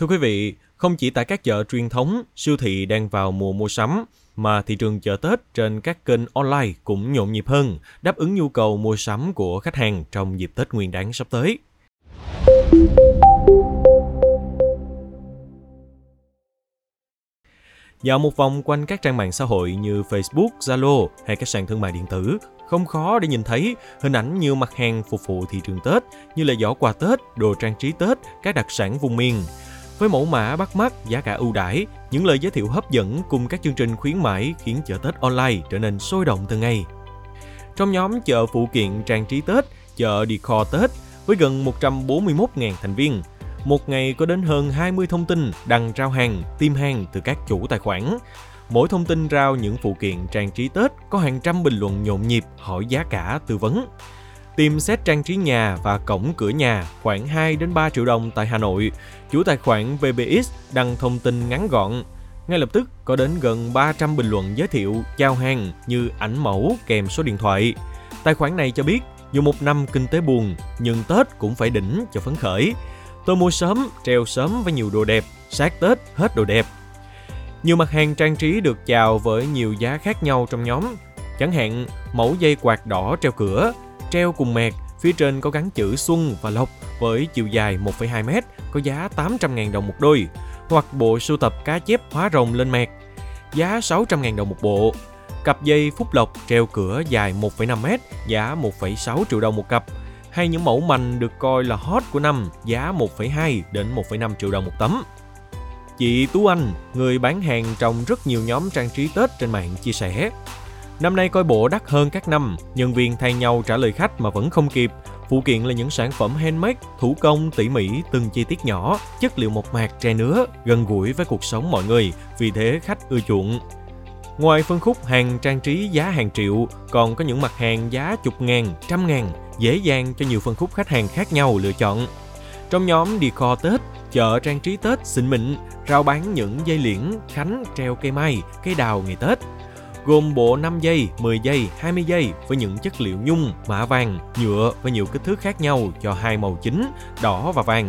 Thưa quý vị, không chỉ tại các chợ truyền thống, siêu thị đang vào mùa mua sắm, mà thị trường chợ Tết trên các kênh online cũng nhộn nhịp hơn, đáp ứng nhu cầu mua sắm của khách hàng trong dịp Tết Nguyên đán sắp tới. Dạo một vòng quanh các trang mạng xã hội như Facebook, Zalo hay các sàn thương mại điện tử, không khó để nhìn thấy hình ảnh nhiều mặt hàng phục vụ thị trường Tết như là giỏ quà Tết, đồ trang trí Tết, các đặc sản vùng miền. Với mẫu mã bắt mắt, giá cả ưu đãi, những lời giới thiệu hấp dẫn cùng các chương trình khuyến mãi khiến chợ Tết online trở nên sôi động từng ngày. Trong nhóm chợ phụ kiện trang trí Tết, chợ Decor Tết với gần 141.000 thành viên, một ngày có đến hơn 20 thông tin đăng rao hàng, tìm hàng từ các chủ tài khoản. Mỗi thông tin rao những phụ kiện trang trí Tết có hàng trăm bình luận nhộn nhịp hỏi giá cả tư vấn. Tìm xét trang trí nhà và cổng cửa nhà khoảng 2 đến 3 triệu đồng tại Hà Nội. Chủ tài khoản VBX đăng thông tin ngắn gọn. Ngay lập tức có đến gần 300 bình luận giới thiệu chào hàng như ảnh mẫu kèm số điện thoại. Tài khoản này cho biết dù một năm kinh tế buồn nhưng Tết cũng phải đỉnh cho phấn khởi. Tôi mua sớm, treo sớm với nhiều đồ đẹp, sát Tết hết đồ đẹp. Nhiều mặt hàng trang trí được chào với nhiều giá khác nhau trong nhóm. Chẳng hạn, mẫu dây quạt đỏ treo cửa, treo cùng mẹt, phía trên có gắn chữ Xuân và Lộc với chiều dài 1,2 m, có giá 800.000 đồng một đôi, hoặc bộ sưu tập cá chép hóa rồng lên mẹt, giá 600.000 đồng một bộ. Cặp dây Phúc Lộc treo cửa dài 1,5 m, giá 1,6 triệu đồng một cặp, hay những mẫu mành được coi là hot của năm, giá 1,2 đến 1,5 triệu đồng một tấm. Chị Tú Anh, người bán hàng trong rất nhiều nhóm trang trí Tết trên mạng chia sẻ, Năm nay coi bộ đắt hơn các năm, nhân viên thay nhau trả lời khách mà vẫn không kịp. Phụ kiện là những sản phẩm handmade, thủ công, tỉ mỉ, từng chi tiết nhỏ, chất liệu mộc mạc, tre nứa, gần gũi với cuộc sống mọi người, vì thế khách ưa chuộng. Ngoài phân khúc hàng trang trí giá hàng triệu, còn có những mặt hàng giá chục ngàn, trăm ngàn, dễ dàng cho nhiều phân khúc khách hàng khác nhau lựa chọn. Trong nhóm decor Tết, chợ trang trí Tết xịn mịn, rao bán những dây liễn, khánh, treo cây mai, cây đào ngày Tết, gồm bộ 5 giây, 10 giây, 20 giây với những chất liệu nhung, mạ vàng, nhựa và nhiều kích thước khác nhau cho hai màu chính, đỏ và vàng.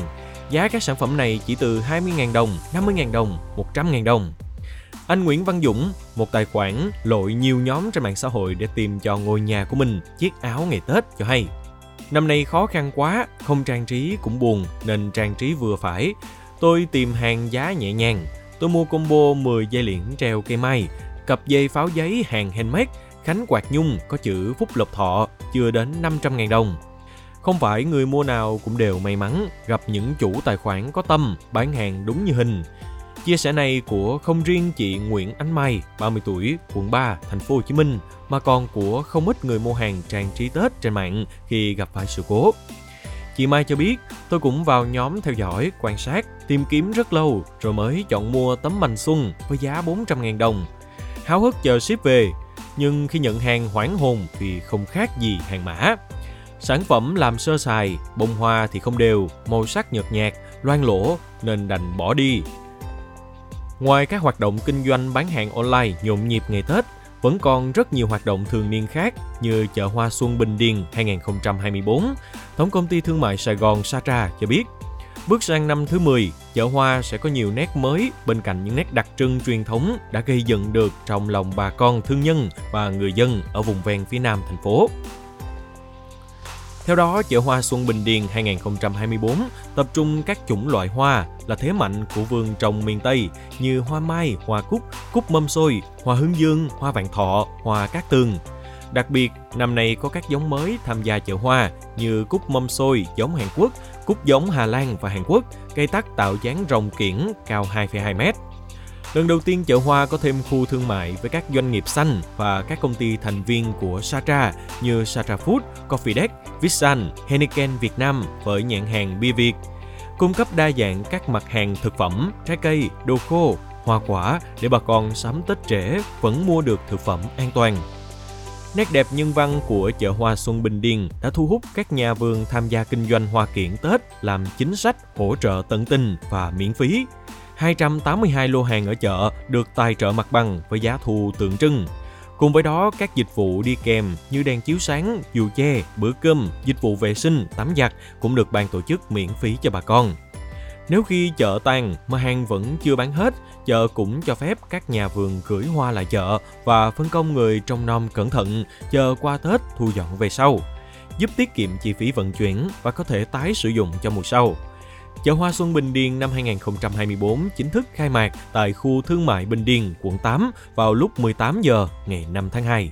Giá các sản phẩm này chỉ từ 20.000 đồng, 50.000 đồng, 100.000 đồng. Anh Nguyễn Văn Dũng, một tài khoản lội nhiều nhóm trên mạng xã hội để tìm cho ngôi nhà của mình chiếc áo ngày Tết cho hay. Năm nay khó khăn quá, không trang trí cũng buồn nên trang trí vừa phải. Tôi tìm hàng giá nhẹ nhàng. Tôi mua combo 10 dây liễn treo cây mai, cặp dây pháo giấy hàng handmade, khánh quạt nhung có chữ Phúc Lộc Thọ chưa đến 500.000 đồng. Không phải người mua nào cũng đều may mắn gặp những chủ tài khoản có tâm bán hàng đúng như hình. Chia sẻ này của không riêng chị Nguyễn Ánh Mai, 30 tuổi, quận 3, thành phố Hồ Chí Minh, mà còn của không ít người mua hàng trang trí Tết trên mạng khi gặp phải sự cố. Chị Mai cho biết, tôi cũng vào nhóm theo dõi, quan sát, tìm kiếm rất lâu rồi mới chọn mua tấm mành xuân với giá 400.000 đồng háo hức chờ ship về, nhưng khi nhận hàng hoảng hồn thì không khác gì hàng mã. Sản phẩm làm sơ sài, bông hoa thì không đều, màu sắc nhợt nhạt, loang lỗ nên đành bỏ đi. Ngoài các hoạt động kinh doanh bán hàng online nhộn nhịp ngày Tết, vẫn còn rất nhiều hoạt động thường niên khác như chợ hoa xuân Bình Điền 2024. Tổng công ty thương mại Sài Gòn Satra cho biết Bước sang năm thứ 10, chợ hoa sẽ có nhiều nét mới bên cạnh những nét đặc trưng truyền thống đã gây dựng được trong lòng bà con thương nhân và người dân ở vùng ven phía nam thành phố. Theo đó, chợ hoa Xuân Bình Điền 2024 tập trung các chủng loại hoa là thế mạnh của vườn trồng miền Tây như hoa mai, hoa cúc, cúc mâm xôi, hoa hướng dương, hoa vạn thọ, hoa cát tường. Đặc biệt, năm nay có các giống mới tham gia chợ hoa như cúc mâm xôi giống Hàn Quốc cúc giống Hà Lan và Hàn Quốc, cây tắc tạo dáng rồng kiển cao 2,2 mét. Lần đầu tiên chợ hoa có thêm khu thương mại với các doanh nghiệp xanh và các công ty thành viên của Satra như Satra Food, Coffee Deck, Visan, Henneken Việt Nam với nhãn hàng bia Việt. Cung cấp đa dạng các mặt hàng thực phẩm, trái cây, đồ khô, hoa quả để bà con sắm Tết trễ vẫn mua được thực phẩm an toàn. Nét đẹp nhân văn của chợ hoa Xuân Bình Điền đã thu hút các nhà vườn tham gia kinh doanh hoa kiển Tết làm chính sách hỗ trợ tận tình và miễn phí. 282 lô hàng ở chợ được tài trợ mặt bằng với giá thu tượng trưng. Cùng với đó, các dịch vụ đi kèm như đèn chiếu sáng, dù che, bữa cơm, dịch vụ vệ sinh, tắm giặt cũng được ban tổ chức miễn phí cho bà con. Nếu khi chợ tan mà hàng vẫn chưa bán hết, chợ cũng cho phép các nhà vườn gửi hoa lại chợ và phân công người trông nom cẩn thận, chờ qua Tết thu dọn về sau, giúp tiết kiệm chi phí vận chuyển và có thể tái sử dụng cho mùa sau. Chợ Hoa Xuân Bình Điền năm 2024 chính thức khai mạc tại khu thương mại Bình Điền, quận 8 vào lúc 18 giờ ngày 5 tháng 2.